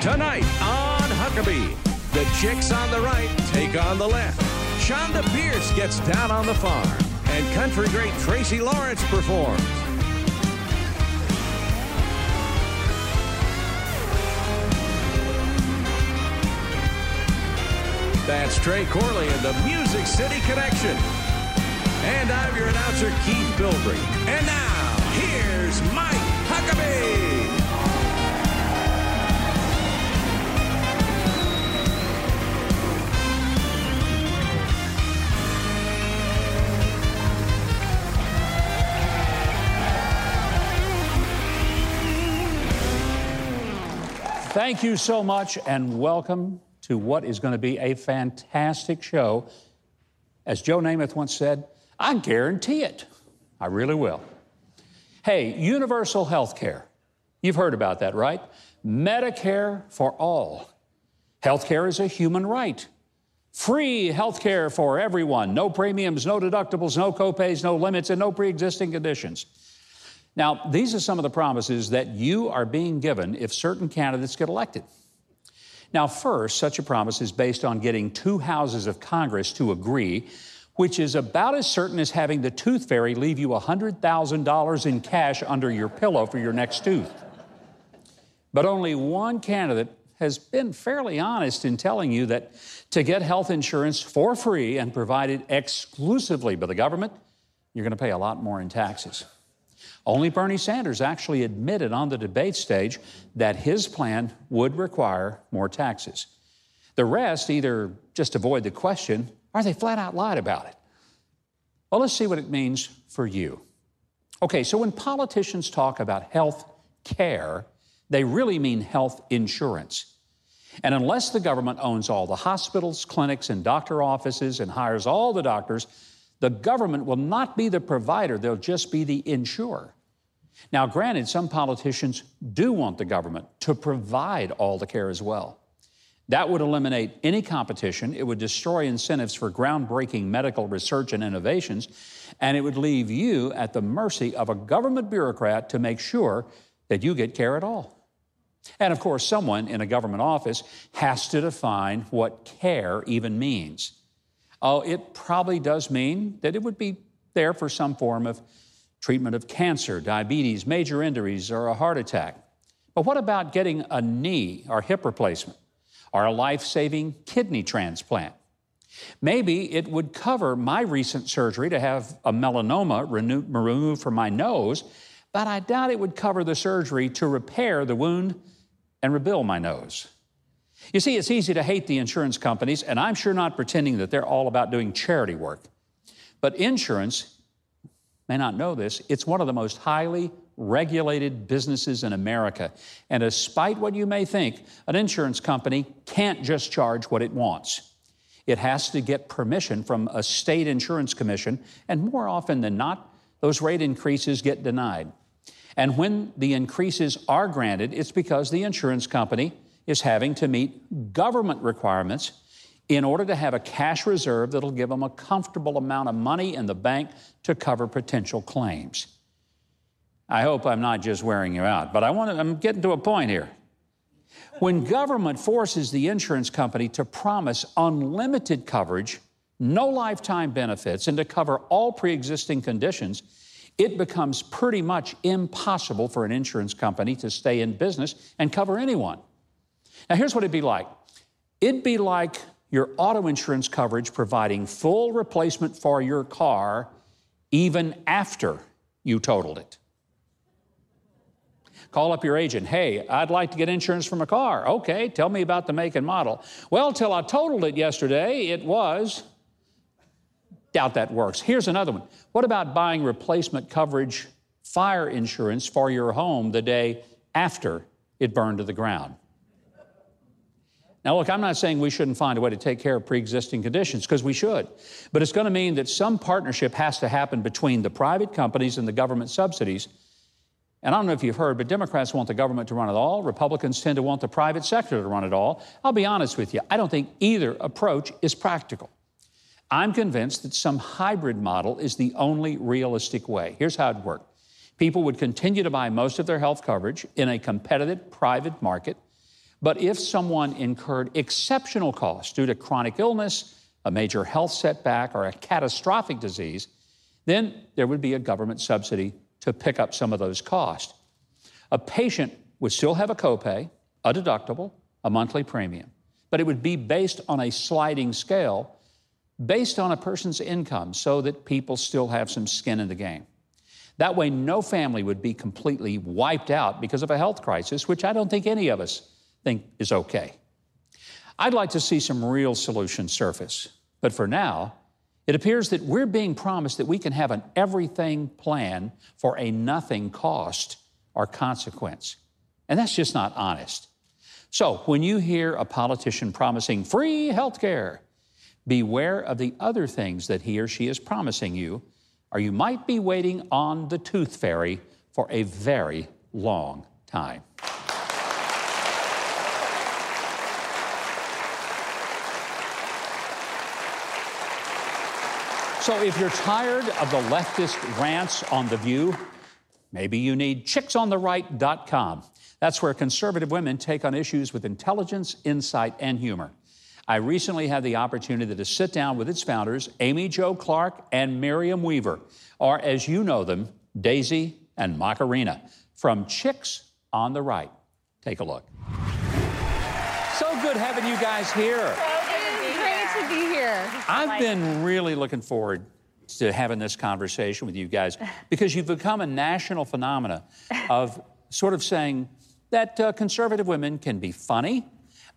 Tonight on Huckabee, the chicks on the right take on the left. Chonda Pierce gets down on the farm, and country great Tracy Lawrence performs. That's Trey Corley and the Music City Connection. And I'm your announcer, Keith Bilbrey. And now, here's Mike Huckabee. Thank you so much, and welcome to what is going to be a fantastic show. As Joe Namath once said, I guarantee it. I really will. Hey, universal health care. You've heard about that, right? Medicare for all. Healthcare is a human right. Free health care for everyone. No premiums, no deductibles, no copays, no limits, and no pre existing conditions. Now, these are some of the promises that you are being given if certain candidates get elected. Now, first, such a promise is based on getting two houses of Congress to agree, which is about as certain as having the tooth fairy leave you $100,000 in cash under your pillow for your next tooth. But only one candidate has been fairly honest in telling you that to get health insurance for free and provided exclusively by the government, you're going to pay a lot more in taxes. Only Bernie Sanders actually admitted on the debate stage that his plan would require more taxes. The rest either just avoid the question or they flat out lied about it. Well, let's see what it means for you. Okay, so when politicians talk about health care, they really mean health insurance. And unless the government owns all the hospitals, clinics, and doctor offices and hires all the doctors, the government will not be the provider, they'll just be the insurer. Now, granted, some politicians do want the government to provide all the care as well. That would eliminate any competition, it would destroy incentives for groundbreaking medical research and innovations, and it would leave you at the mercy of a government bureaucrat to make sure that you get care at all. And of course, someone in a government office has to define what care even means. Oh, it probably does mean that it would be there for some form of treatment of cancer, diabetes, major injuries, or a heart attack. But what about getting a knee or hip replacement or a life saving kidney transplant? Maybe it would cover my recent surgery to have a melanoma removed from my nose, but I doubt it would cover the surgery to repair the wound and rebuild my nose. You see, it's easy to hate the insurance companies, and I'm sure not pretending that they're all about doing charity work. But insurance may not know this, it's one of the most highly regulated businesses in America. And despite what you may think, an insurance company can't just charge what it wants. It has to get permission from a state insurance commission, and more often than not, those rate increases get denied. And when the increases are granted, it's because the insurance company is having to meet government requirements in order to have a cash reserve that'll give them a comfortable amount of money in the bank to cover potential claims. I hope I'm not just wearing you out, but I want to, I'm getting to a point here. When government forces the insurance company to promise unlimited coverage, no lifetime benefits, and to cover all pre existing conditions, it becomes pretty much impossible for an insurance company to stay in business and cover anyone. Now, here's what it'd be like it'd be like your auto insurance coverage providing full replacement for your car even after you totaled it. Call up your agent. Hey, I'd like to get insurance for my car. Okay, tell me about the make and model. Well, till I totaled it yesterday, it was. Doubt that works. Here's another one. What about buying replacement coverage fire insurance for your home the day after it burned to the ground? Now, look, I'm not saying we shouldn't find a way to take care of pre existing conditions, because we should. But it's going to mean that some partnership has to happen between the private companies and the government subsidies. And I don't know if you've heard, but Democrats want the government to run it all. Republicans tend to want the private sector to run it all. I'll be honest with you, I don't think either approach is practical. I'm convinced that some hybrid model is the only realistic way. Here's how it'd work people would continue to buy most of their health coverage in a competitive private market But if someone incurred exceptional costs due to chronic illness, a major health setback, or a catastrophic disease, then there would be a government subsidy to pick up some of those costs. A patient would still have a copay, a deductible, a monthly premium, but it would be based on a sliding scale based on a person's income so that people still have some skin in the game. That way, no family would be completely wiped out because of a health crisis, which I don't think any of us think is okay. I'd like to see some real solutions surface, but for now, it appears that we're being promised that we can have an everything plan for a nothing cost or consequence. And that's just not honest. So, when you hear a politician promising free health care, beware of the other things that he or she is promising you, or you might be waiting on the tooth fairy for a very long time. So, if you're tired of the leftist rants on The View, maybe you need chicksontheright.com. That's where conservative women take on issues with intelligence, insight, and humor. I recently had the opportunity to sit down with its founders, Amy Jo Clark and Miriam Weaver, or as you know them, Daisy and Mockarena, from Chicks on the Right. Take a look. So good having you guys here. Great here. I've been really looking forward to having this conversation with you guys because you've become a national phenomena of sort of saying that uh, conservative women can be funny,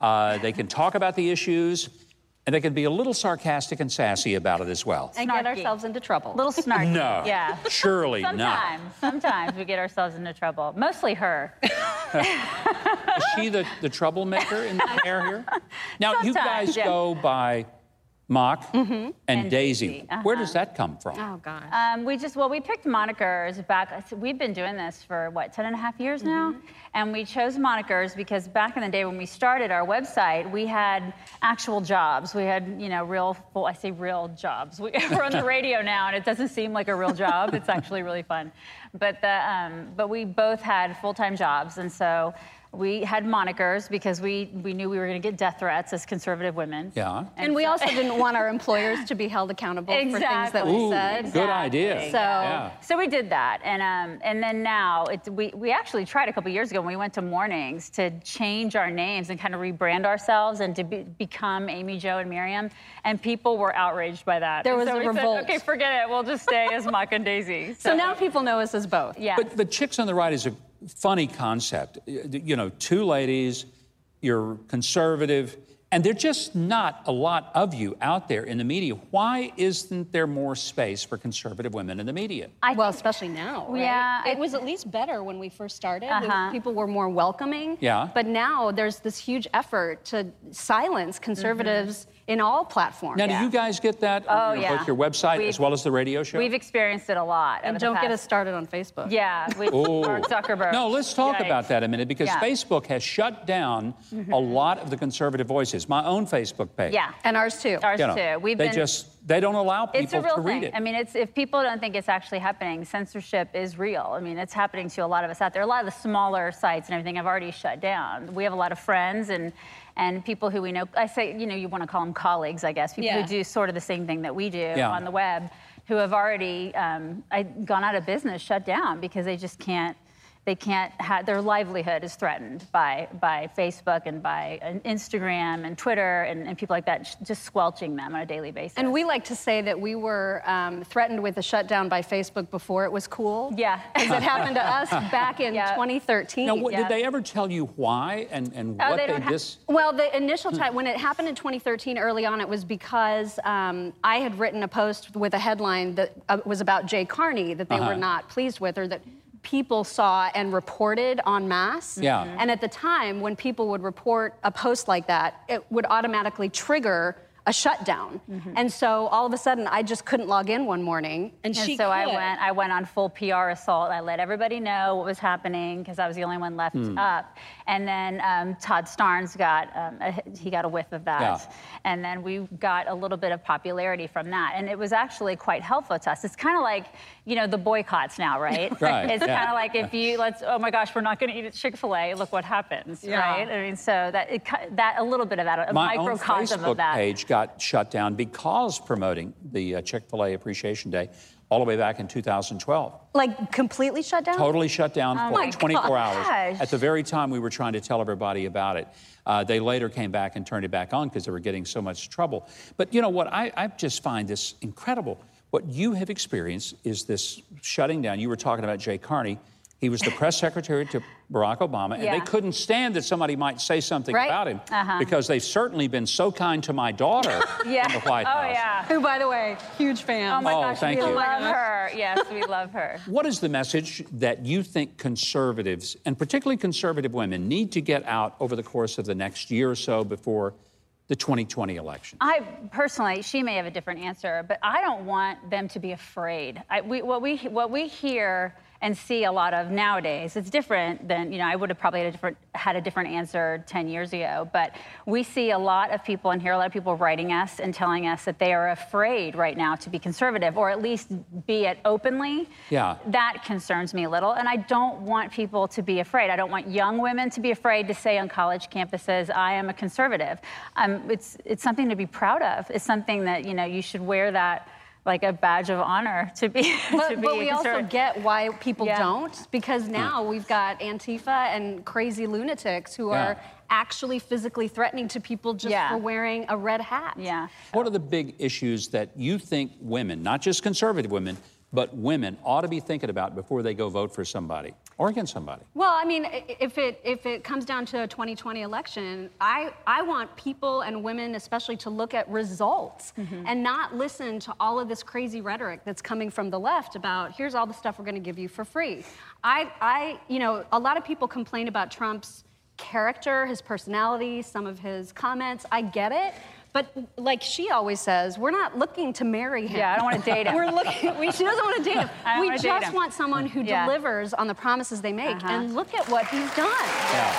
uh, they can talk about the issues, and they can be a little sarcastic and sassy about it as well. And get ourselves into trouble. A little snarky. No, Yeah. surely not. Sometimes, sometimes we get ourselves into trouble. Mostly her. Is she the, the troublemaker in the pair here? Now, you guys yeah. go by Mock and, And Daisy. Daisy, Where uh-huh. does that come from? Oh, God. Um, we just, well, we picked monikers back, we've been doing this for what, 10 and a half years now? And we chose monikers because back in the day when we started our website, we had actual jobs. We had, you know, real, well, I say real jobs. We, we're on the radio now and it doesn't seem like a real job. It's actually really fun. But, the, um, but we both had full-time jobs. And so we had monikers because we, we knew we were going to get death threats as conservative women. Yeah. and we also didn't want our employers to be held accountable for things that we Exactly. Ooh, said. good idea. So- yeah. So we did that, and um, and then now it, we we actually tried a couple years ago when we went to mornings to change our names and kind of rebrand ourselves and to be, become Amy, Jo, and Miriam, and people were outraged by that. There And was so a we said, revolt. okay, forget it. We'll just stay as Mock and Daisy. So now people know us as both. yeah. But, but Chicks on the Right is a funny concept. You know, two ladies, you're conservative, and there's just not a lot of you out there in the media. Why isn't there more space for conservative women in the media? I Well, think- especially now. Right? Yeah, It I- was at least better when we first started. Uh-huh. people were more welcoming. Yeah. But now there's this huge effort to silence conservatives in all platforms. Now, do you guys get that Oh, on your, yeah. both your website We've- as well as the radio show? we've experienced it a lot. And don't get us started on Facebook. Yeah, we, Ooh. Mark Zuckerberg. No, let's talk Yikes. about that a minute because Yeah. Mm-hmm. Facebook has shut down a lot of the conservative voices. My own Facebook page. Yeah, And ours too. ours You know, too. We've they been, just they don't allow people It's a real to read thing. it. I mean, it's if people don't think it's actually happening, censorship is real. I mean, it's happening to a lot of us out there. A lot of the smaller sites and everything have already shut down. We have a lot of friends and and people who we know. I say, you know, you want to call them colleagues, I guess. People Yeah. who do sort of the same thing that we do Yeah. on the web, who have already um, gone out of business, shut down because they just can't. They can't have their livelihood is threatened by by Facebook and by Instagram and Twitter and, and people like that, just squelching them on a daily basis. And we like to say that we were um, threatened with a shutdown by Facebook before it was cool. Yeah. Because it happened to us back in Yeah. 2013. now, what, yeah. did they ever tell you why and, and Oh, what they they, don't ha- dis? Well, the initial time when it happened in 2013, early on, it was because um, I had written a post with a headline that uh, was about Jay Carney that they Uh-huh. were not pleased with, or that people saw and reported en masse. Yeah. And at the time, when people would report a post like that, it would automatically trigger a shutdown. And so all of a sudden, I just couldn't log in one morning, and, And she so I went. I went on full PR assault. I let everybody know what was happening because I was the only one left Hmm. up. And then um, Todd Starnes got um, a, he got a whiff of that, Yeah. and then we got a little bit of popularity from that. And it was actually quite helpful to us. It's kind of like you know the boycotts now, right? Right, It's yeah. kind of like if you let's oh my gosh, we're not going to eat at Chick Fil A. Look what happens, Yeah. right? I mean, so that it, that a little bit of that, a My own microcosm Facebook of that. page got shut down because promoting the uh, Chick fil A Appreciation Day all the way back in 2012. like completely shut down. Totally shut down for my 24 hours. At the very time we were trying to tell everybody about it. Uh, they later came back and turned it back on because they were getting so much trouble. But you know what? I, I just find this incredible. What you have experienced is this shutting down. You were talking about Jay Carney. He was the press secretary to Barack Obama, and Yeah. they couldn't stand that somebody might say something Right. about him Uh-huh. because they've certainly been so kind to my daughter Yeah. in the White oh House. yeah. Who, by the way, huge fan. Oh my Oh, gosh, thank we you. love her. Yes, we love her. What is the message that you think conservatives, and particularly conservative women, need to get out over the course of the next year or so before the 2020 election? I personally, she may have a different answer, but I don't want them to be afraid. I, we, what we what we hear and see a lot of nowadays, it's different than you know. I would have probably had a different had a different answer 10 years ago, but we see a lot of people and hear a lot of people writing us and telling us that they are afraid right now to be conservative or at least be it openly. Yeah. That concerns me a little, and I don't want people to be afraid. I don't want young women to be afraid to say on college campuses, "I am a conservative." Um, it's it's something to be proud of. It's something that you know you should wear that like a badge of honor to be. to But, be but we a also get why people Yeah. don't because hmm. now we've got Antifa and crazy lunatics who Yeah. are actually physically threatening to people just Yeah. for wearing a red hat. Yeah. What are the big issues that you think women, not just conservative women, but women ought to be thinking about before they go vote for somebody or against somebody? Well, I mean, if it if it comes down to a 2020 election, I I want people and women especially to look at results mm-hmm. and not listen to all of this crazy rhetoric that's coming from the left about here's all the stuff we're going to give you for free. I I you know a lot of people complain about Trump's character, his personality, some of his comments. I get it. But like she always says, we're not looking to marry him. Yeah, I don't wanna date him. We're looking. We, she doesn't want to date him. We wanna date just him. want someone who Yeah. delivers on the promises they make. Uh-huh. And look at what he's done. Yeah.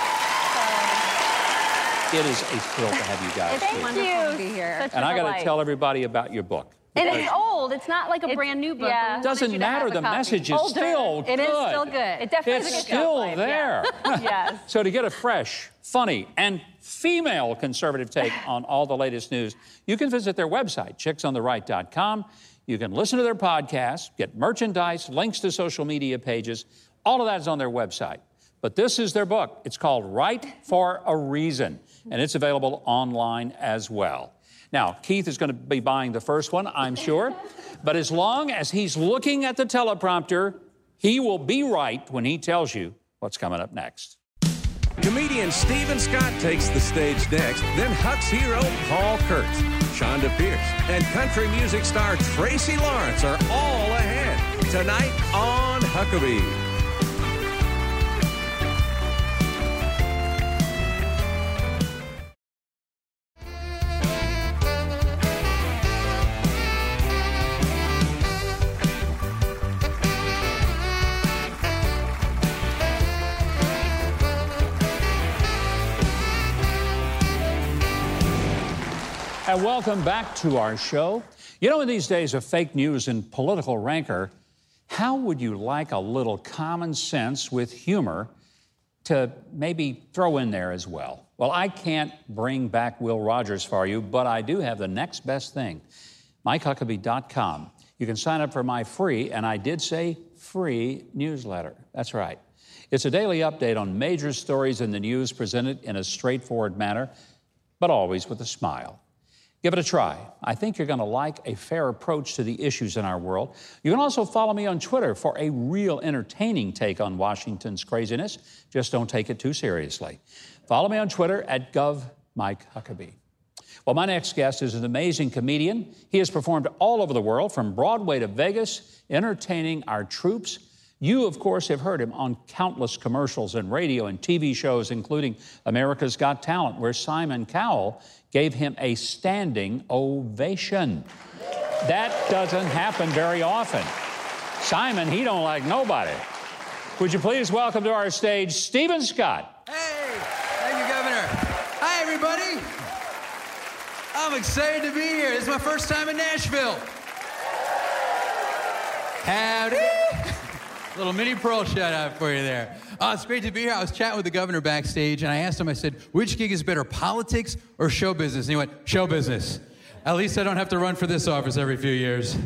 It is a thrill to have you guys It's here. wonderful to be here. Such And I got to tell everybody about your book. And it's old. It's not like a It's- brand new book. yeah. but Doesn't you to have matter. The copy. message is Older. still good. It is still good. It definitely It's is a good still shelf life, there. Yeah. yes. So to get a fresh, funny, and female conservative take on all the latest news, you can visit their website, chicksontheright.com. You can listen to their podcast, get merchandise, links to social media pages. All of that is on their website. But this is their book. It's called Right for a Reason, and it's available online as well. Now, Keith is going to be buying the first one, I'm sure. But as long as he's looking at the teleprompter, he will be right when he tells you what's coming up next. Comedian Steven Scott takes the stage next, then Huck's hero Paul Kurtz, Chonda Pierce, and country music star Tracy Lawrence are all ahead tonight on Huckabee. And welcome back to our show. You know, in these days of fake news and political rancor, how would you like a little common sense with humor to maybe throw in there as well? Well, I can't bring back Will Rogers for you, but I do have the next best thing MikeHuckabee.com. You can sign up for my free, and I did say free newsletter. That's right. It's a daily update on major stories in the news presented in a straightforward manner, but always with a smile. Give it a try. I think you're going to like a fair approach to the issues in our world. You can also follow me on Twitter for a real entertaining take on Washington's craziness. Just don't take it too seriously. Follow me on Twitter at GovMikeHuckabee. Well, my next guest is an amazing comedian. He has performed all over the world, from Broadway to Vegas, entertaining our troops. You, of course, have heard him on countless commercials and radio and TV shows, including America's Got Talent, where Simon Cowell gave him a standing ovation. That doesn't happen very often. Simon, he don't like nobody. Would you please welcome to our stage Stephen Scott? Hey, thank you, Governor. Hi, everybody. I'm excited to be here. This is my first time in Nashville. Howdy. Little Minnie Pearl shout out for you there. Oh, it's great to be here. I was chatting with the governor backstage, and I asked him, I said, which gig is better, politics or show business? And he went, show business. At least I don't have to run for this office every few years.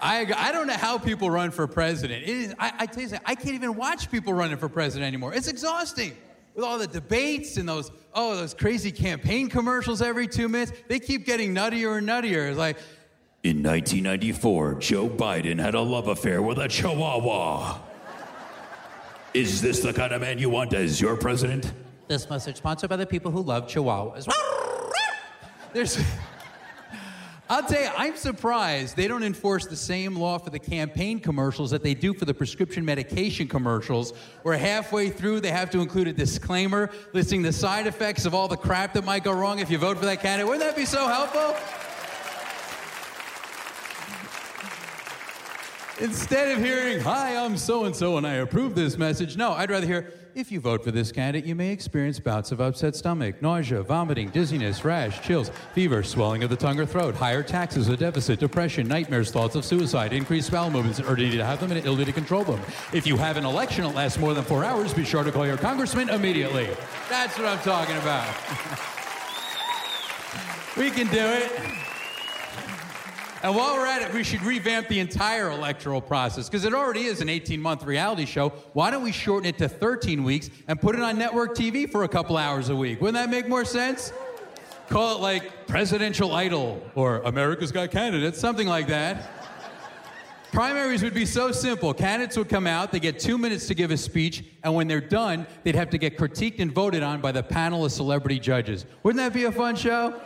I, I don't know how people run for president. It is, I, I tell you, something, I can't even watch people running for president anymore. It's exhausting with all the debates and those oh those crazy campaign commercials every two minutes. They keep getting nuttier and nuttier. It's like In 1994, Joe Biden had a love affair with a chihuahua. Is this the kind of man you want as your president? this message sponsored by the people who love chihuahuas. There's. I'll tell you, I'm surprised they don't enforce the same law for the campaign commercials that they do for the prescription medication commercials, where halfway through they have to include a disclaimer listing the side effects of all the crap that might go wrong if you vote for that candidate. Wouldn't that be so helpful? Instead of hearing, Hi, I'm so and so and I approve this message, no, I'd rather hear, If you vote for this candidate, you may experience bouts of upset stomach, nausea, vomiting, dizziness, rash, chills, fever, swelling of the tongue or throat, higher taxes, a deficit, depression, nightmares, thoughts of suicide, increased bowel movements, or need to have them and ability to control them. If you have an election that lasts more than four hours, be sure to call your congressman immediately. That's what I'm talking about. we can do it. And while we're at it, we should revamp the entire electoral process because it already is an 18 month reality show. Why don't we shorten it to 13 weeks and put it on network TV for a couple hours a week? Wouldn't that make more sense? Call it like Presidential Idol or America's Got Candidates, something like that. Primaries would be so simple. Candidates would come out, they get two minutes to give a speech, and when they're done, they'd have to get critiqued and voted on by the panel of celebrity judges. Wouldn't that be a fun show?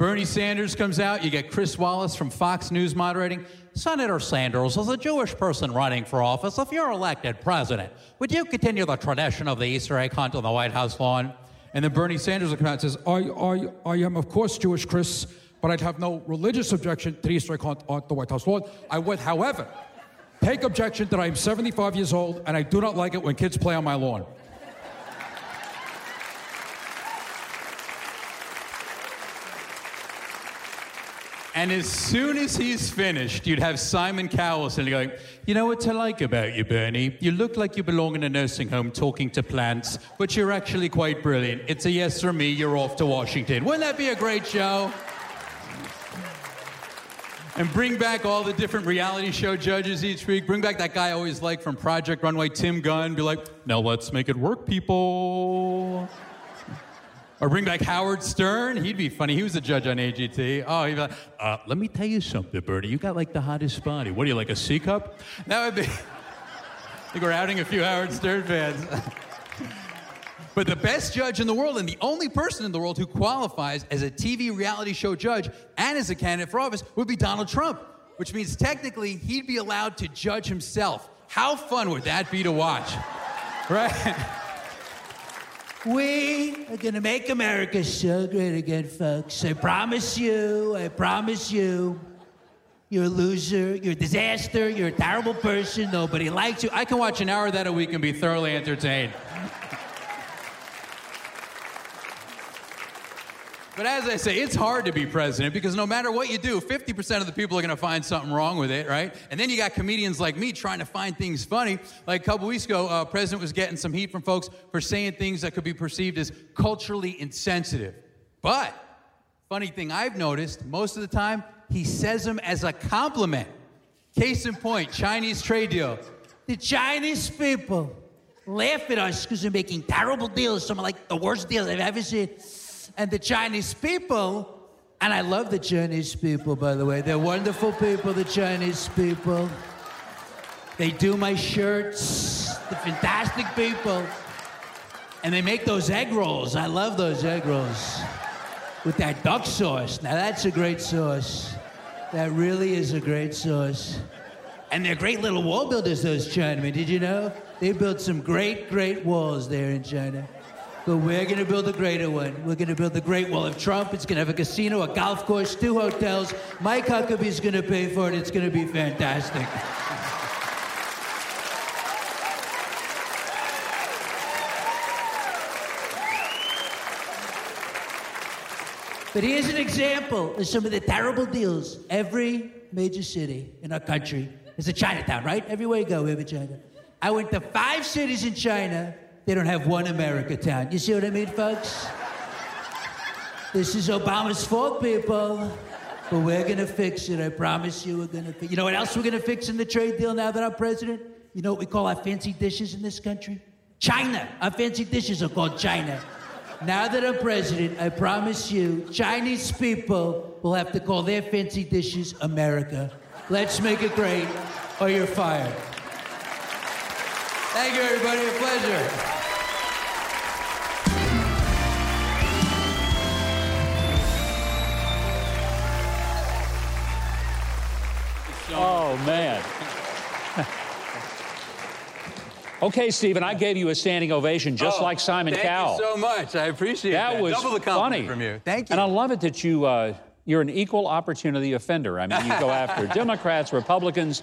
Bernie Sanders comes out. You get Chris Wallace from Fox News moderating. Senator Sanders, as a Jewish person running for office, if you're elected president, would you continue the tradition of the Easter egg hunt on the White House lawn? And then Bernie Sanders will come out and says, I, I, I am, of course, Jewish, Chris, but I'd have no religious objection to the Easter egg hunt on the White House lawn. I would, however, take objection that I am 75 years old and I do not like it when kids play on my lawn. And as soon as he's finished, you'd have Simon Cowell sitting going, You know what I like about you, Bernie? You look like you belong in a nursing home talking to plants, but you're actually quite brilliant. It's a yes from me, you're off to Washington. Wouldn't that be a great show? And bring back all the different reality show judges each week. Bring back that guy I always liked from Project Runway, Tim Gunn. Be like, Now let's make it work, people. Or bring back Howard Stern. He'd be funny. He was a judge on AGT. Oh, he'd be like, uh, let me tell you something, Bernie. You got like the hottest body. What are you, like a C cup? That would be. I think we're outing a few Howard Stern fans. but the best judge in the world and the only person in the world who qualifies as a TV reality show judge and as a candidate for office would be Donald Trump, which means technically he'd be allowed to judge himself. How fun would that be to watch? Right? We are going to make America so great again, folks. I promise you, I promise you. You're a loser, you're a disaster, you're a terrible person, nobody likes you. I can watch an hour of that a week and be thoroughly entertained. But as I say, it's hard to be president because no matter what you do, 50% of the people are going to find something wrong with it, right? And then you got comedians like me trying to find things funny. Like a couple weeks ago, uh, president was getting some heat from folks for saying things that could be perceived as culturally insensitive. But funny thing I've noticed, most of the time, he says them as a compliment. Case in point, Chinese trade deal. The Chinese people laugh at us because we're making terrible deals, some of like the worst deals I've ever seen. And the Chinese people, and I love the Chinese people, by the way. They're wonderful people, the Chinese people. They do my shirts. They're fantastic people. And they make those egg rolls. I love those egg rolls. With that duck sauce. Now that's a great sauce. That really is a great sauce. And they're great little wall builders, those Chinamen. Did you know? They built some great, great walls there in China. But we're going to build a greater one. We're going to build the Great Wall of Trump. It's going to have a casino, a golf course, two hotels. Mike Huckabee's going to pay for it. It's going to be fantastic. But here's an example of some of the terrible deals. Every major city in our country is a Chinatown, right? Everywhere you go, we have a China. I went to five cities in China. They don't have one America town. You see what I mean, folks? This is Obama's fault, people. But we're gonna fix it. I promise you, we're gonna. Fi- you know what else we're gonna fix in the trade deal now that I'm president? You know what we call our fancy dishes in this country? China. Our fancy dishes are called China. Now that I'm president, I promise you, Chinese people will have to call their fancy dishes America. Let's make it great, or you're fired. Thank you, everybody. A pleasure. Oh, man. okay, Stephen, I gave you a standing ovation just Oh, like Simon thank Cowell. Thank you so much. I appreciate that. that was Double the compliment funny from you. Thank you. And I love it that you uh, you're an equal opportunity offender. I mean, you go after Democrats, Republicans,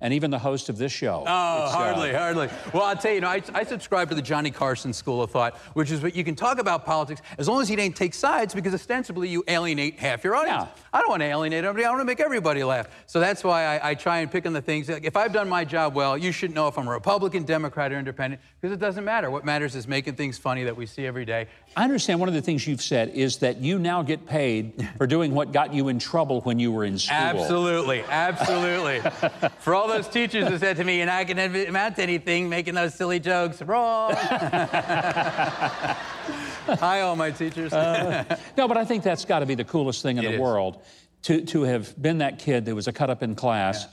and even the host of this show. Oh, It's, uh, hardly, hardly. Well, I'll tell you, you know, I, I subscribe to the Johnny Carson school of thought, which is that you can talk about politics as long as you don't take sides, because ostensibly you alienate half your audience. Yeah. I don't want to alienate everybody. I want to make everybody laugh. So that's why I, I try and pick on the things. Like, if I've done my job well, you should know if I'm a Republican, Democrat, or Independent, because it doesn't matter. What matters is making things funny that we see every day. I understand one of the things you've said is that you now get paid for doing what got you in trouble when you were in school. Absolutely, absolutely. For all those teachers who said to me, "You're not going to amount to anything making those silly jokes," wrong. Hi, all my teachers. Uh, no, but I think that's got to be the coolest thing in It the is. world to, to have been that kid that was a cut up in class.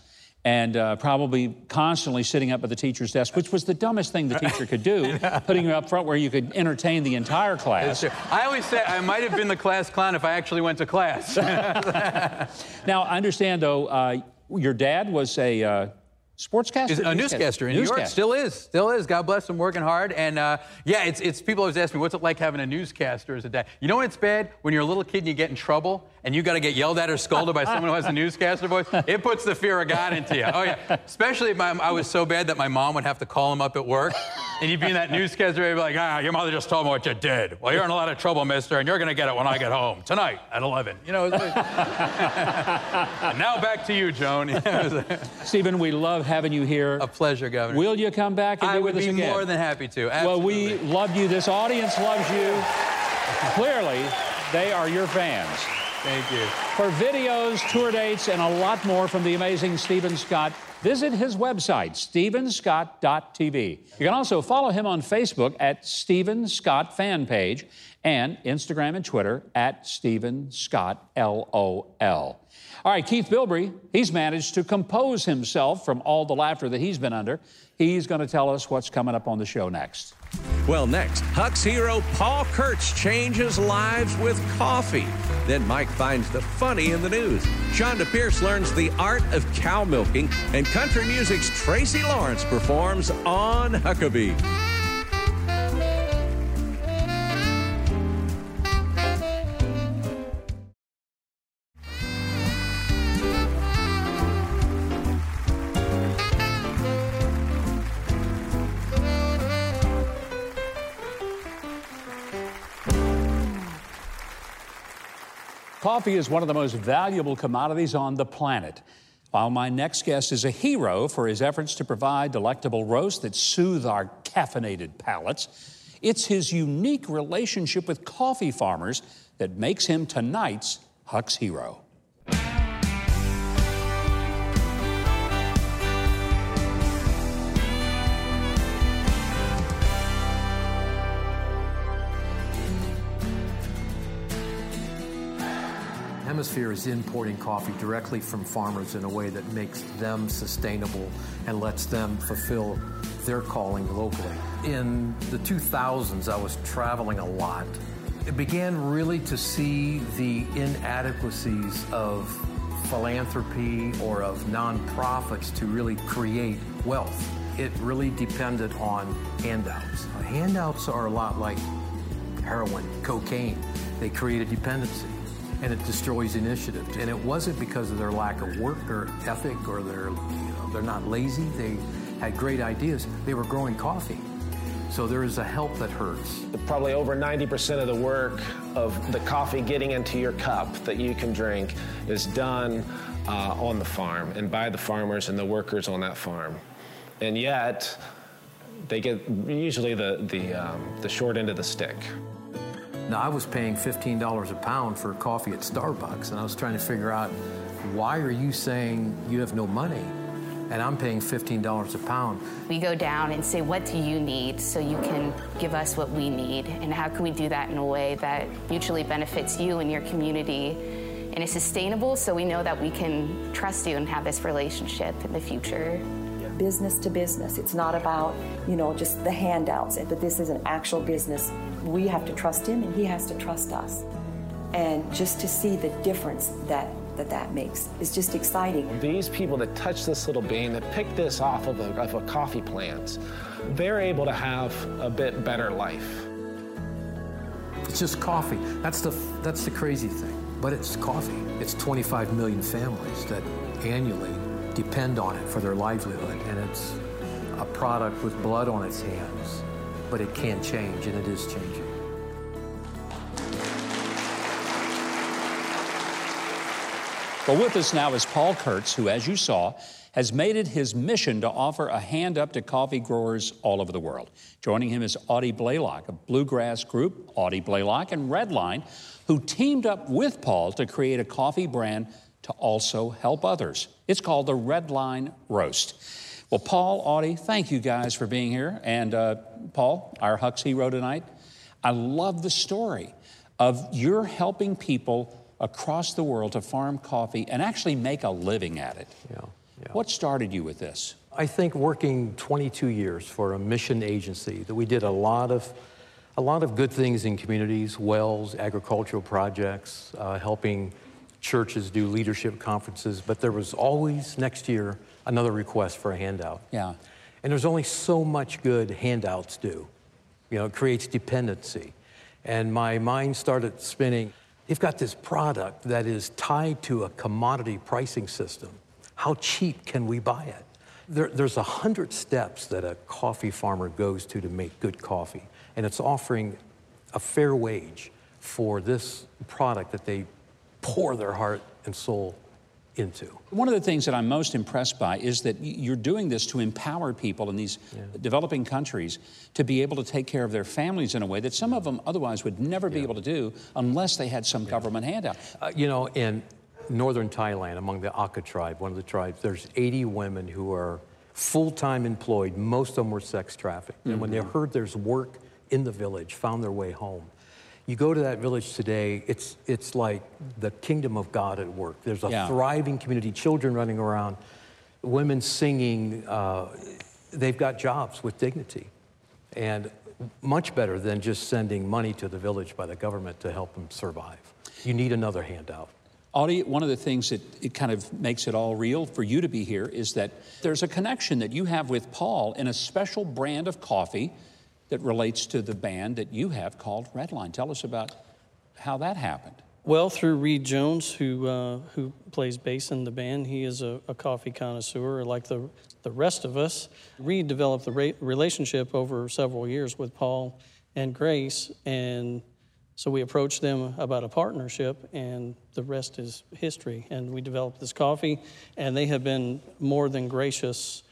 And uh, probably constantly sitting up at the teacher's desk, which was the dumbest thing the teacher could do, putting you up front where you could entertain the entire class. I always say I might have been the class clown if I actually went to class. Now, I understand, though, uh, your dad was a uh, sportscaster? Is a newscaster in New York. Still is. Still is. God bless him, working hard. And uh, yeah, it's, it's people always ask me, what's it like having a newscaster as a dad? You know when it's bad? When you're a little kid and you get in trouble and you got to get yelled at or scolded by someone who has a newscaster voice. It puts the fear of God into you. Oh yeah. Especially if my, I was so bad that my mom would have to call him up at work. And you'd be in that newscaster, you'd be like, ah, your mother just told me what you did. Well, you're in a lot of trouble, mister, and you're going to get it when I get home tonight at 11. You know, it's like- And now back to you, Joan. Stephen, we love having you here. A pleasure, Governor. Will you come back and I be with us again? I would be more than happy to. Well, we Absolutely. love you. This audience loves you. Clearly, they are your fans. Thank you. For videos, tour dates, and a lot more from the amazing Stephen Scott, visit his website, stevenscott.tv. You can also follow him on Facebook at Stephen Scott Fan Page and Instagram and Twitter at Stephen Scott LOL. All right, Keith Bilbrey, he's managed to compose himself from all the laughter that he's been under. He's going to tell us what's coming up on the show next. Well, next, Huck's hero Paul Kurtz changes lives with coffee. Then Mike finds the funny in the news. Chonda Pierce learns the art of cow milking, and country music's Tracy Lawrence performs on Huckabee. Coffee is one of the most valuable commodities on the planet. While my next guest is a hero for his efforts to provide delectable roasts that soothe our caffeinated palates, it's his unique relationship with coffee farmers that makes him tonight's Huck's hero. Hemisphere is importing coffee directly from farmers in a way that makes them sustainable and lets them fulfill their calling locally. In the 2000s, I was traveling a lot. It began really to see the inadequacies of philanthropy or of nonprofits to really create wealth. It really depended on handouts. Handouts are a lot like heroin, cocaine. They create a dependency and it destroys initiatives. And it wasn't because of their lack of work or ethic or their, you know, they're not lazy. They had great ideas. They were growing coffee. So there is a help that hurts. Probably over 90% of the work of the coffee getting into your cup that you can drink is done uh, on the farm and by the farmers and the workers on that farm. And yet, they get usually the, the, um, the short end of the stick. Now, I was paying $15 a pound for coffee at Starbucks, and I was trying to figure out why are you saying you have no money? And I'm paying $15 a pound. We go down and say, What do you need so you can give us what we need? And how can we do that in a way that mutually benefits you and your community and is sustainable so we know that we can trust you and have this relationship in the future? business to business. It's not about, you know, just the handouts, but this is an actual business. We have to trust him and he has to trust us. And just to see the difference that that, that makes is just exciting. These people that touch this little bean, that pick this off of a, of a coffee plant, they're able to have a bit better life. It's just coffee. That's the, that's the crazy thing. But it's coffee. It's 25 million families that annually depend on it for their livelihood, and it's a product with blood on its hands. But it can change, and it is changing. Well, with us now is Paul Kurtz, who, as you saw, has made it his mission to offer a hand up to coffee growers all over the world. Joining him is Audie Blaylock, a bluegrass group, Audie Blaylock and Redline, who teamed up with Paul to create a coffee brand to also help others. It's called the Redline Roast. Well, Paul, Audie, thank you guys for being here. And uh, Paul, our Huck's hero tonight, I love the story of you're helping people across the world to farm coffee and actually make a living at it. Yeah, yeah. What started you with this? I think working 22 years for a mission agency that we did a lot of a lot of good things in communities, wells, agricultural projects, uh, helping churches do leadership conferences, but there was always next year another request for a handout. Yeah. And there's only so much good handouts do. You know, it creates dependency. And my mind started spinning. You've got this product that is tied to a commodity pricing system. How cheap can we buy it? There, there's a hundred steps that a coffee farmer goes to to make good coffee, and it's offering a fair wage for this product that they pour their heart and soul into. One of the things that I'm most impressed by is that you're doing this to empower people in these yeah. developing countries to be able to take care of their families in a way that some of them otherwise would never be able to do unless they had some yeah. government handout. Uh, you know, in northern Thailand, among the Akha tribe, one of the tribes, there's 80 women who are full-time employed. Most of them were sex trafficked. Mm-hmm. And when they mm-hmm. heard there's work in the village, found their way home. You go to that village today, it's, it's like the kingdom of God at work. There's a yeah. thriving community, children running around, women singing. Uh, they've got jobs with dignity. And much better than just sending money to the village by the government to help them survive. You need another handout. Audie, one of the things that it kind of makes it all real for you to be here is that there's a connection that you have with Paul in a special brand of coffee that relates to the band that you have called Redline. Tell us about how that happened. Well, through Reed Jones, who uh, who plays bass in the band, he is a, a, coffee connoisseur like the the rest of us. Reed developed the relationship over several years with Paul and Grace, and so we approached them about a partnership, and the rest is history. And we developed this coffee, and they have been more than gracious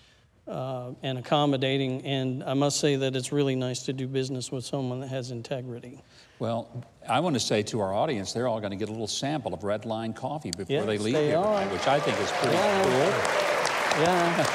uh, and accommodating. And I must say that it's really nice to do business with someone that has integrity. Well, I want to say to our audience, they're all going to get a little sample of Red Line coffee before yes, they leave they here, are. which I think is pretty yeah. cool. Yeah.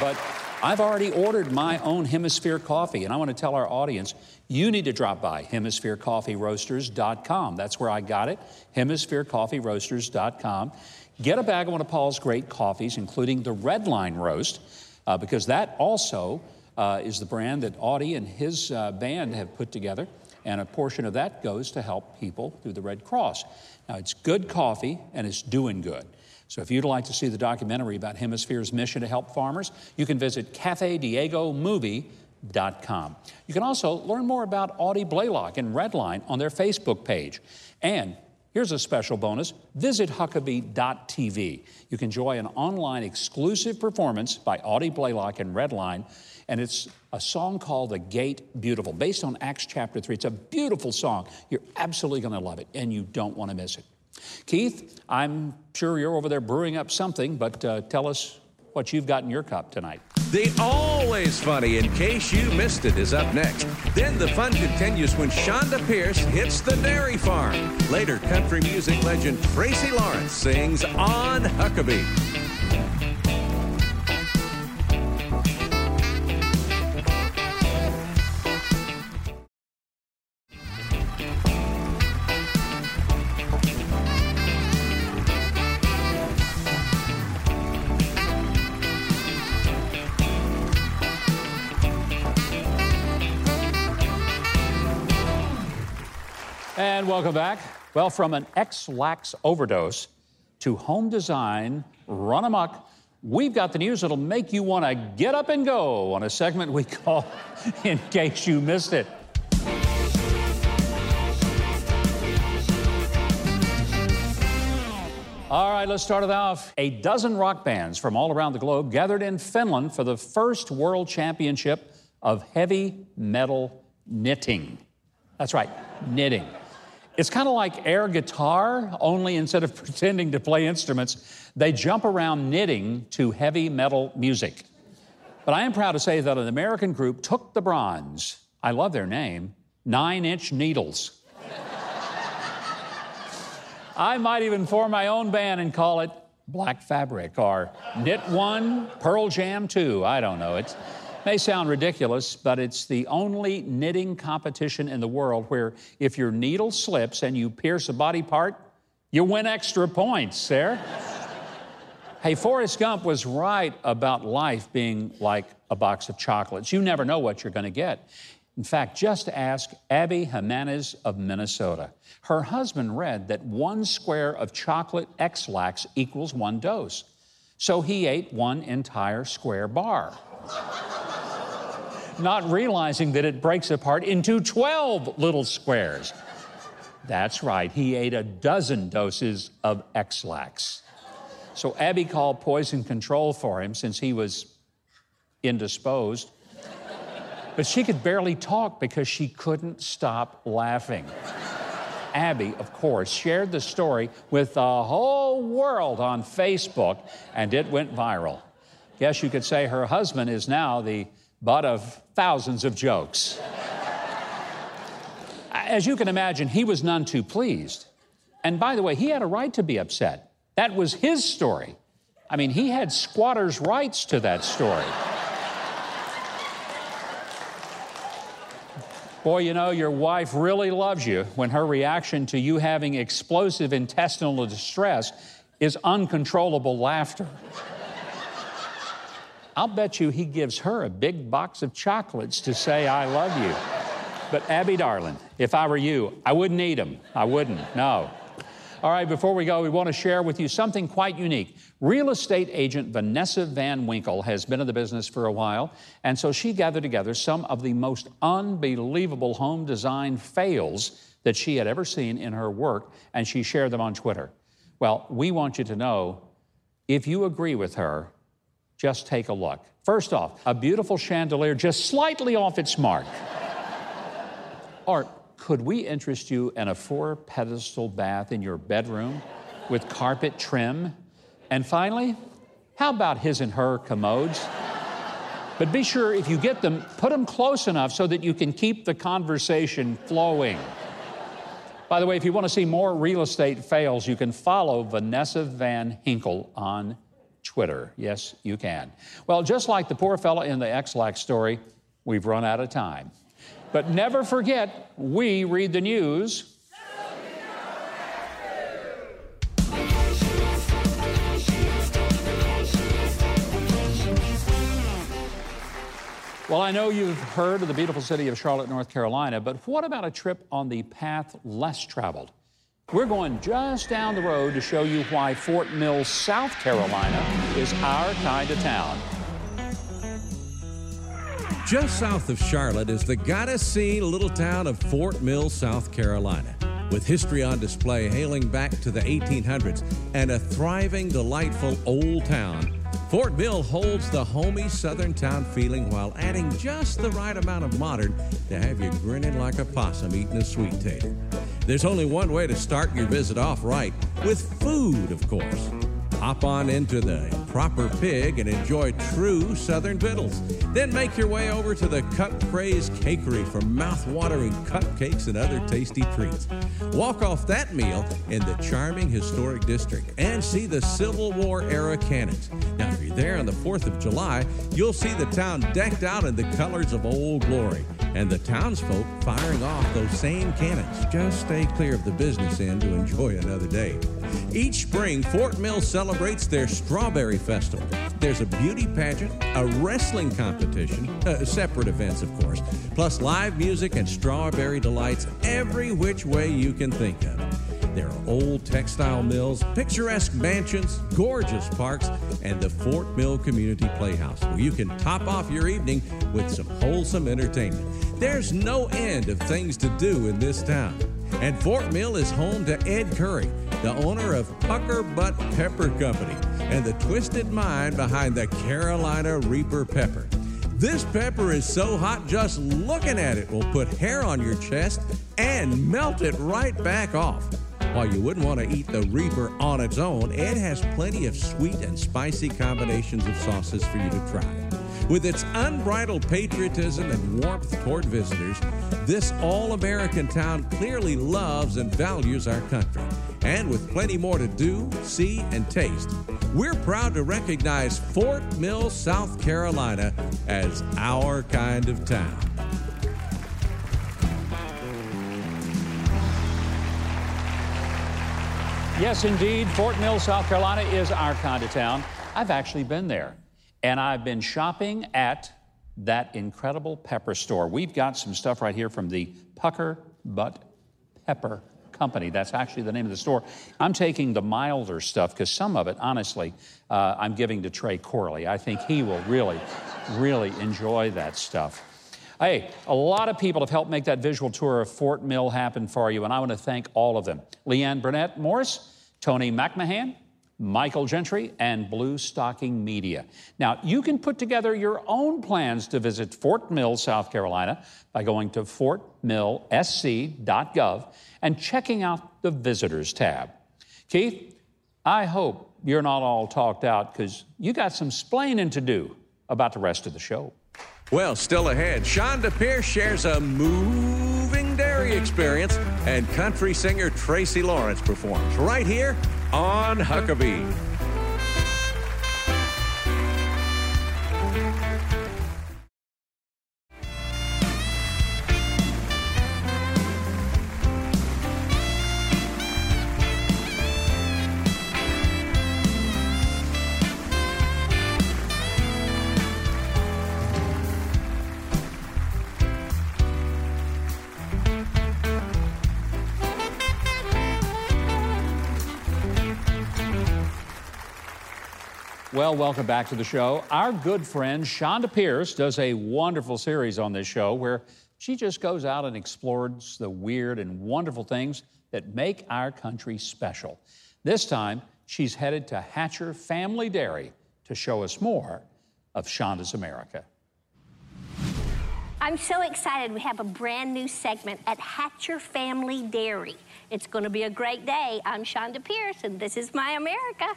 but I've already ordered my own Hemisphere coffee, and I want to tell our audience you need to drop by hemispherecoffeeroasters.com. That's where I got it, hemispherecoffeeroasters.com. Get a bag of one of Paul's great coffees, including the Redline Roast, uh, because that also uh, is the brand that Audie and his uh, band have put together. and a portion of that goes to help people through the Red Cross. Now, it's good coffee and it's doing good. So, if you'd like to see the documentary about Hemisphere's mission to help farmers, you can visit cafediegomovie.com. You can also learn more about Audie Blaylock and Redline on their Facebook page. And Here's a special bonus visit Huckabee.tv. You can enjoy an online exclusive performance by Audie Blaylock and Redline, and it's a song called The Gate Beautiful, based on Acts chapter 3. It's a beautiful song. You're absolutely going to love it, and you don't want to miss it. Keith, I'm sure you're over there brewing up something, but uh, tell us what you've got in your cup tonight. The always funny, in case you missed it, is up next. Then the fun continues when Chonda Pierce hits the dairy farm. Later, country music legend Tracy Lawrence sings on Huckabee. Welcome back. Well, from an Ex-Lax overdose to home design run amok, we've got the news that'll make you want to get up and go on a segment we call In Case You Missed It. All right, let's start it off. A dozen rock bands from all around the globe gathered in Finland for the first World Championship of Heavy Metal Knitting. That's right, knitting. It's kind of like air guitar, only instead of pretending to play instruments, they jump around knitting to heavy metal music. But I am proud to say that an American group took the bronze. I love their name Nine Inch Needles. I might even form my own band and call it Black Fabric or Knit One, Pearl Jam Two. I don't know. It's may sound ridiculous, but it's the only knitting competition in the world where if your needle slips and you pierce a body part, you win extra points there. hey, Forrest Gump was right about life being like a box of chocolates. You never know what you're going to get. In fact, just ask Abby Jimenez of Minnesota. Her husband read that one square of chocolate Ex-Lax equals one dose. So he ate one entire square bar not realizing that it breaks apart into 12 little squares. That's right, he ate a dozen doses of Ex-Lax. So Abby called poison control for him since he was indisposed. But she could barely talk because she couldn't stop laughing. Abby, of course, shared the story with the whole world on Facebook, and it went viral. Guess you could say her husband is now the butt of thousands of jokes. As you can imagine, he was none too pleased. And by the way, he had a right to be upset. That was his story. I mean, he had squatters' rights to that story. Boy, you know, your wife really loves you when her reaction to you having explosive intestinal distress is uncontrollable laughter. I'll bet you he gives her a big box of chocolates to say, I love you. But Abby, darling, if I were you, I wouldn't eat them. I wouldn't, no. All right, before we go, we want to share with you something quite unique. Real estate agent Vanessa Van Winkle has been in the business for a while, and so she gathered together some of the most unbelievable home design fails that she had ever seen in her work, and she shared them on Twitter. Well, we want you to know if you agree with her, just take a look. First off, a beautiful chandelier just slightly off its mark. Art, could we interest you in a four pedestal bath in your bedroom with carpet trim? And finally, how about his and her commodes? But be sure if you get them, put them close enough so that you can keep the conversation flowing. By the way, if you want to see more real estate fails, you can follow Vanessa Van Hinkle on Twitter. Yes, you can. Well, just like the poor fellow in the Ex-Lax story, we've run out of time. But never forget, we read the news. Well, I know you've heard of the beautiful city of Charlotte, North Carolina, but what about a trip on the path less traveled? We're going just down the road to show you why Fort Mill, South Carolina is our kind of town. Just south of Charlotte is the gotta see little town of Fort Mill, South Carolina. With history on display hailing back to the 1800s and a thriving, delightful old town, Fort Mill holds the homey southern town feeling while adding just the right amount of modern to have you grinning like a possum eating a sweet tater. There's only one way to start your visit off right with food, of course. Hop on into the proper pig and enjoy true Southern victuals. Then make your way over to the Cut Craze Cakery for mouth-watering cupcakes and other tasty treats. Walk off that meal in the charming historic district and see the Civil War era cannons. Now, if you're there on the 4th of July, you'll see the town decked out in the colors of old glory and the townsfolk firing off those same cannons. Just stay clear of the business end to enjoy another day. Each spring, Fort Mill celebrates their Strawberry Festival. There's a beauty pageant, a wrestling competition, uh, separate events, of course, plus live music and strawberry delights every which way you can think of. There are old textile mills, picturesque mansions, gorgeous parks, and the Fort Mill Community Playhouse, where you can top off your evening with some wholesome entertainment. There's no end of things to do in this town. And Fort Mill is home to Ed Currie, the owner of Pucker Butt Pepper Company and the twisted mind behind the Carolina Reaper pepper. This pepper is so hot, just looking at it will put hair on your chest and melt it right back off. While you wouldn't want to eat the Reaper on its own, it has plenty of sweet and spicy combinations of sauces for you to try. With its unbridled patriotism and warmth toward visitors, this all American town clearly loves and values our country. And with plenty more to do, see, and taste, we're proud to recognize Fort Mill, South Carolina as our kind of town. Yes, indeed, Fort Mill, South Carolina is our kind of town. I've actually been there, and I've been shopping at that incredible pepper store. We've got some stuff right here from the Pucker Butt Pepper Company. That's actually the name of the store. I'm taking the milder stuff because some of it, honestly, uh, I'm giving to Trey Corley. I think he will really, really enjoy that stuff. Hey, a lot of people have helped make that visual tour of Fort Mill happen for you, and I want to thank all of them. Leanne Burnett Morris, Tony McMahon, Michael Gentry, and Blue Stocking Media. Now, you can put together your own plans to visit Fort Mill, South Carolina by going to fortmillsc.gov and checking out the Visitors tab. Keith, I hope you're not all talked out because you got some splaining to do about the rest of the show. Well, still ahead, Chonda Pierce shares a moving dairy experience, and country singer Tracy Lawrence performs right here on Huckabee. Well, welcome back to the show. Our good friend Chonda Pierce does a wonderful series on this show where she just goes out and explores the weird and wonderful things that make our country special. This time, she's headed to Hatcher Family Dairy to show us more of Chonda's America. I'm so excited. We have a brand new segment at Hatcher Family Dairy. It's going to be a great day. I'm Chonda Pierce, and this is my America.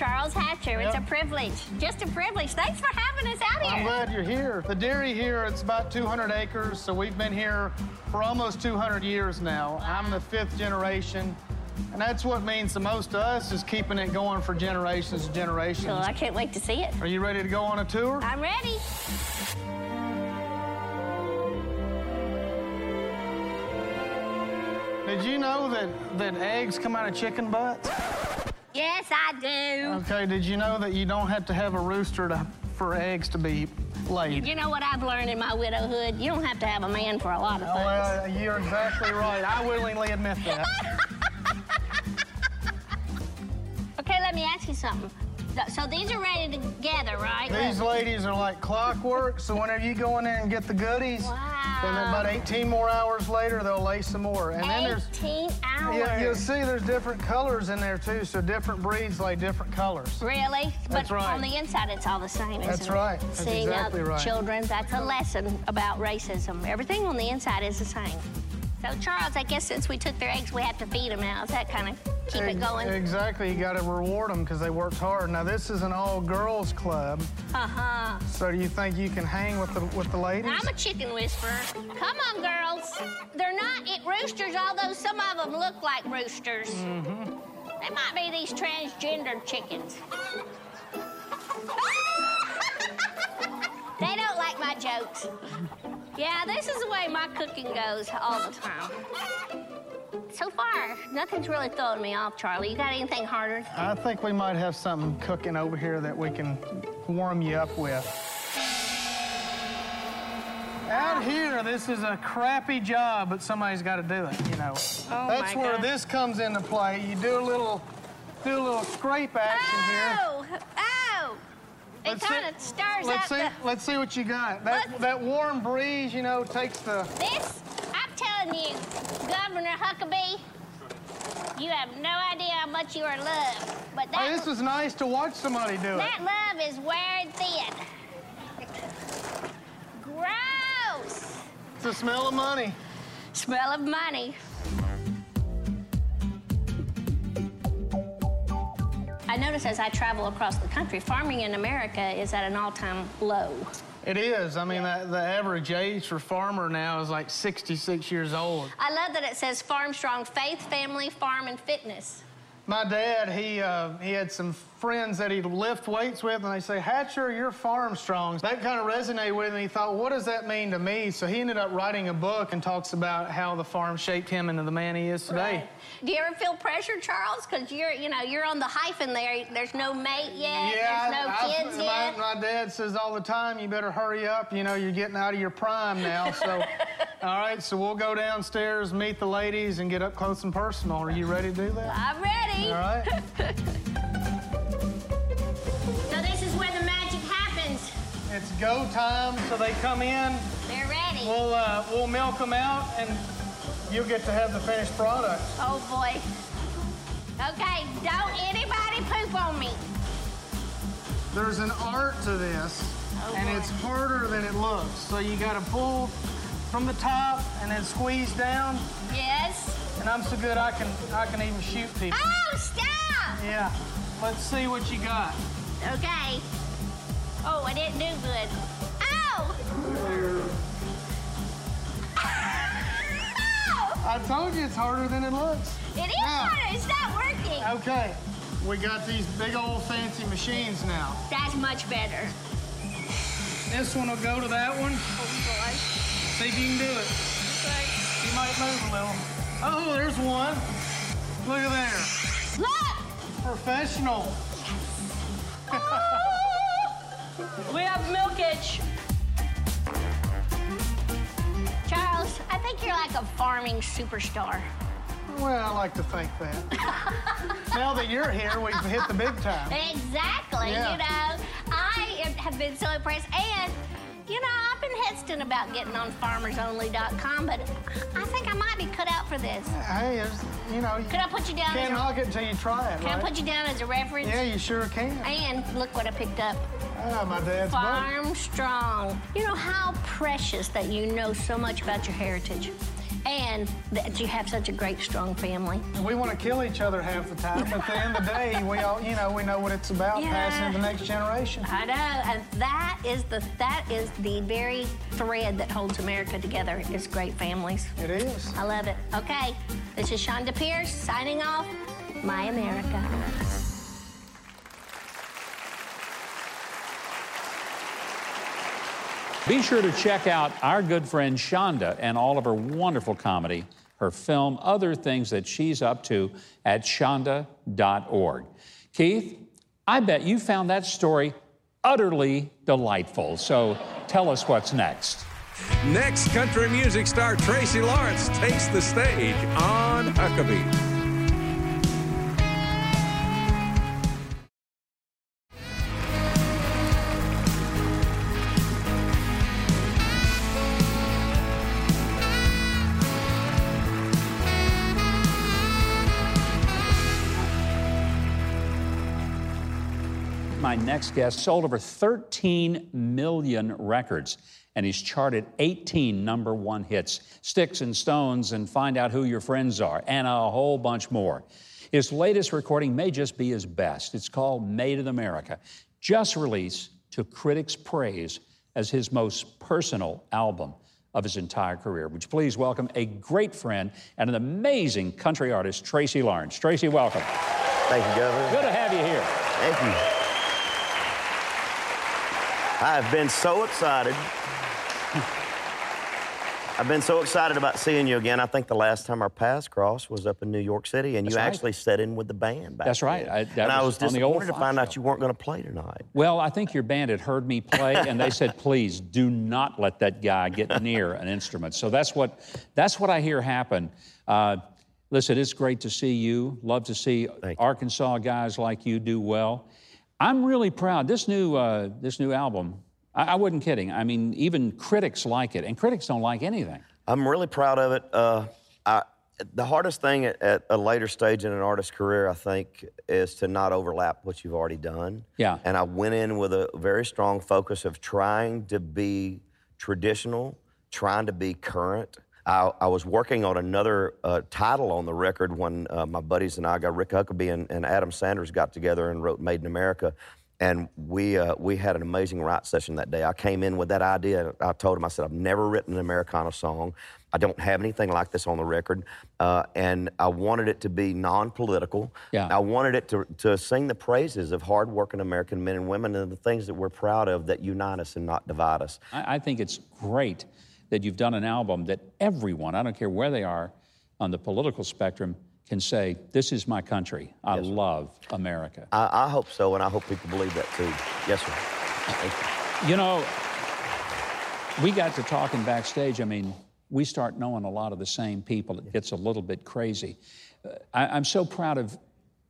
Charles Hatcher, it's a privilege. Just a privilege. Thanks for having us out here. I'm glad you're here. The dairy here, it's about 200 acres, so we've been here for almost 200 years now. I'm the fifth generation, and that's what means the most to us is keeping it going for generations and generations. Well, I can't wait to see it. Are you ready to go on a tour? I'm ready. Did you know that, that eggs come out of chicken butts? Yes, I do. Okay, did you know that you don't have to have a rooster to, for eggs to be laid? You know what I've learned in my widowhood? You don't have to have a man for a lot of things. well, you're exactly right. I willingly admit that. Okay, let me ask you something. Th- So these are ready together, right? These ladies are like clockwork, so whenever you go in there and get the goodies, then about 18 more hours later, they'll lay some more. And then there's 18 hours. Yeah, you'll see there's different colors in there too, so different breeds lay different colors. Really? That's but right. on the inside, it's all the same. That's it? right. That's See, exactly now, right. children, that's a lesson about racism. Everything on the inside is the same. So, Charles, I guess since we took their eggs, we have to feed them now. Is that kind of keep it going? Exactly, you got to reward them because they worked hard. Now this is an all-girls club, Uh huh. so do you think you can hang with the with the ladies? I'm a chicken whisperer. Come on, girls. They're not it roosters, although some of them look like roosters. Mm-hmm. They might be these transgender chickens. they don't like my jokes. Yeah, this is the way my cooking goes all the time. So far, nothing's really throwing me off, Charlie. You got anything harder? I think we might have something cooking over here that we can warm you up with. Out here, this is a crappy job, but somebody's got to do it. You know, Oh, that's my where God. this comes into play. You do a little, do a little scrape action here. Oh, oh! It kind of stirs Let's see, the... let's see what you got. That that warm breeze, you know, takes the. This, I'm telling you, Governor Huckabee, you have no idea how much you are loved. But Oh, that, this is nice to watch somebody do it. that love is wearing thin. Gross. It's the smell of money. Smell of money. I notice as I travel across the country, farming in America is at an all-time low. It is. I mean, the, the average age for farmer now is like 66 years old. I love that it says Farm Strong Faith, Family, Farm, and Fitness. My dad, he uh, he had some friends that he'd lift weights with, and they say, Hatcher, you're farm strong. That kind of resonated with him. He thought, what does that mean to me? So he ended up writing a book and talks about how the farm shaped him into the man he is today. Do you ever feel pressure, Charles? Because you're, you know, you're on the hyphen there. There's no mate yet. There's no I- I- kids my, my dad says all the time, you better hurry up. You know, you're getting out of your prime now. So, all right, so we'll go downstairs, meet the ladies, and get up close and personal. Are you ready to do that? I'm ready. All right. It's go time, so they come in. They're ready. We'll uh, we'll milk them out, and you'll get to have the finished product. Oh boy. Okay, don't anybody poop on me. There's an art to this, Oh, and boy. it's harder than it looks. So you got to pull from the top and then squeeze down. Yes. And I'm so good I can I can even shoot people. Oh, stop! Yeah. Let's see what you got. Okay. Oh, I didn't do good. Ow! I told you it's harder than it looks. It is Now- harder. It's not working. Okay. We got these big old fancy machines now. That's much better. This one will go to that one. Oh boy. See if you can do it. Okay. You might move a little. Oh, there's one. Look at there. Look! Professional. Oh, We have milkage. Charles, I think you're like a farming superstar. Well, I like to think that. now that you're here, we've hit the big time. Exactly. Yeah. You know, I have been so impressed. And, you know, I've been hesitant about getting on farmersonly.com, but I think I might be cut out for this. Hey, you know, you Could I put you down can't knock it until you try it, Can right? I put you down as a reference? Yeah, you sure can. And look what I picked up. Ah, my dad's book. Farm Strong. You know how precious that you know so much about your heritage and that you have such a great, strong family. We want to kill each other half the time, but at the end of the day, we all, you know, we know what it's about, Yeah. passing to the next generation. I know, and that is the that is the very thread that holds America together is great families. It is. I love it. Okay, this is Chonda Pierce signing off. My America. Be sure to check out our good friend Chonda and all of her wonderful comedy her film, other things that she's up to at chonda.org. Keith, I bet you found that story utterly delightful. So tell us what's next. Next, country music star Tracy Lawrence takes the stage on Huckabee. My next guest sold over 13 million records, and he's charted 18 number one hits Sticks and Stones and Find Out Who Your Friends Are, and a whole bunch more. His latest recording may just be his best. It's called Made in America, just released to critics' praise as his most personal album of his entire career. Would you please welcome a great friend and an amazing country artist, Tracy Lawrence. Tracy, welcome. Thank you, Governor. Good to have you here. Thank you. I've been so excited. I've been so excited about seeing you again. I think the last time our paths crossed was up in New York City, and That's you right. actually set in with the band back That's right. I- that and I was was the old disappointed to find out you weren't going to play tonight. Well, I think your band had heard me play, and they said, "Please do not let that guy get near an instrument." So that's what that's what I hear happen. Uh, listen, it's great to see you. Love to see Arkansas guys like you do well. I'm really proud. This new uh, this new album. I, I wasn't kidding. I mean, even critics like it, and critics don't like anything. I'm really proud of it. Uh, I, the hardest thing at, at a later stage in an artist's career, I think, is to not overlap what you've already done. Yeah. And I went in with a very strong focus of trying to be traditional, trying to be current. I, I was working on another uh, title on the record when uh, my buddies and I got Rick Huckaby and, and Adam Sanders got together and wrote Made in America. And we, uh, we had an amazing write session that day. I came in with that idea. I told him, I said, I've never written an Americana song. I don't have anything like this on the record. Uh, and I wanted it to be non political. Yeah. I wanted it to, to sing the praises of hardworking American men and women and the things that we're proud of that unite us and not divide us. I, I think it's great that you've done an album that everyone, I don't care where they are on the political spectrum, can say, This is my country. I love America. I, I hope so, and I hope people believe that too. Yes, sir. Thank you. You know, we got to talking backstage. I mean, we start knowing a lot of the same people. It gets a little bit crazy. Uh, I, I'm so proud of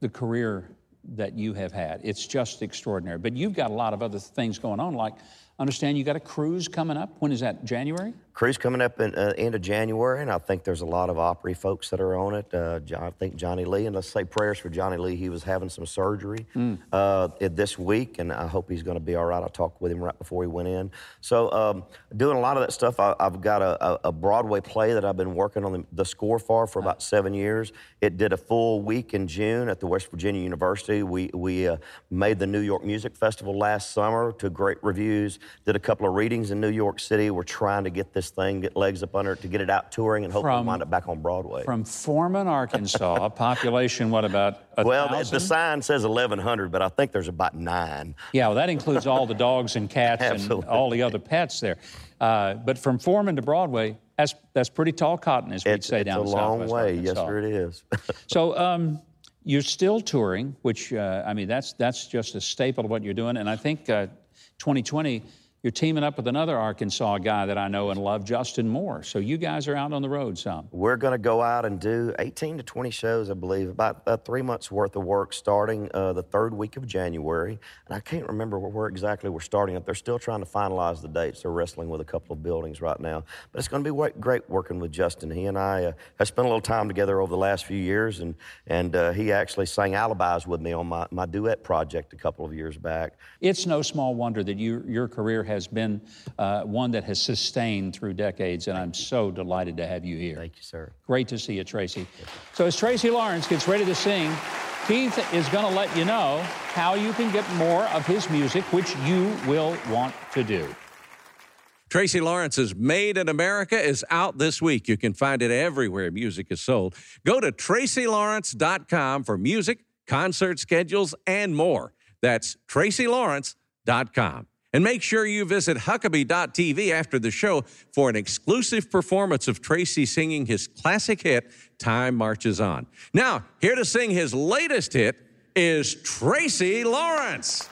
the career that you have had. It's just extraordinary. But you've got a lot of other things going on, like, understand you got a cruise coming up. When is that? January? Cruise coming up in uh, end of January, and I think there's a lot of Opry folks that are on it. Uh, I think Johnny Lee, and let's say prayers for Johnny Lee. He was having some surgery Mm. uh, this week, and I hope he's going to be all right. I talked with him right before he went in. So, um, doing a lot of that stuff. I, I've got a, a- a Broadway play that I've been working on the, the score for for about seven years. It did a full week in June at the West Virginia University. We we uh, made the New York Music Festival last summer to great reviews. Did a couple of readings in New York City. We're trying to get this thing, get legs up under it, to get it out touring, and hopefully From- wind up back on Broadway. From Foreman, Arkansas, a population, what, about a well, the, thousand? the sign says 1,100, but I think there's about nine. Yeah, well, that includes all the dogs and cats and all the other pets there. Uh, but from Foreman to Broadway, that's that's pretty tall cotton, as we'd It's, say it's down a in long Southwest way. Arkansas. Yes, sir, it is. So um, you're still touring, which uh, I mean that's that's just a staple of what you're doing. And I think uh, 2020, you're teaming up with another Arkansas guy that I know and love, Justin Moore. So you guys are out on the road some. We're going to go out and do 18 to 20 shows, I believe, about uh, three months worth of work starting uh, the third week of January. And I can't remember where, where exactly we're starting up. They're still trying to finalize the dates. They're wrestling with a couple of buildings right now. But it's going to be great working with Justin. He and I uh, have spent a little time together over the last few years, and, and uh, he actually sang alibis with me on my, my duet project a couple of years back. It's no small wonder that you, your career has been uh, one that has sustained through decades, and I'm so delighted to have you here. Thank you, sir. Great to see you, Tracy. So as Tracy Lawrence gets ready to sing, Keith is going to let you know how you can get more of his music, which you will want to do. Tracy Lawrence's Made in America is out this week. You can find it everywhere music is sold. Go to tracylawrence.com for music, concert schedules, and more. That's tracylawrence.com. And make sure you visit Huckabee.tv after the show for an exclusive performance of Tracy singing his classic hit, Time Marches On. Now, here to sing his latest hit is Tracy Lawrence.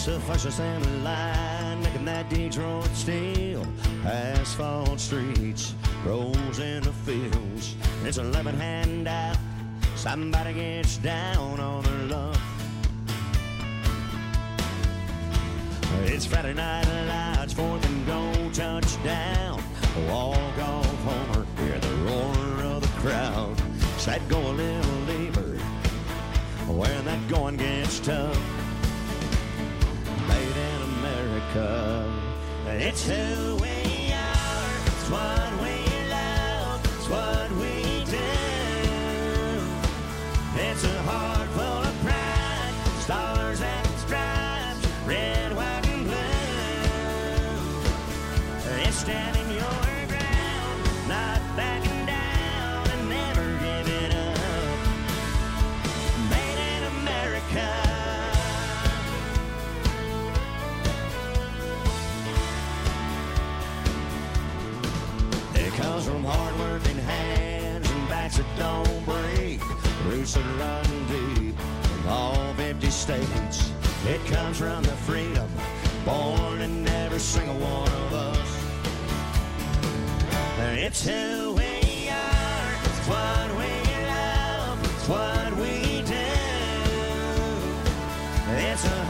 Fastest in the line, making that Detroit steel. Asphalt streets, roads in the fields. It's a lemon handout. Somebody gets down on their luck. It's Friday night lights, fourth and goal, touchdown. Walk off homer, hear the roar of the crowd. Said go a little deeper when that going gets tough America. It's who we are, it's what that run deep in all 50 states. It comes from the freedom born in every single one of us. It's who we are, it's what we love, it's what we do. It's a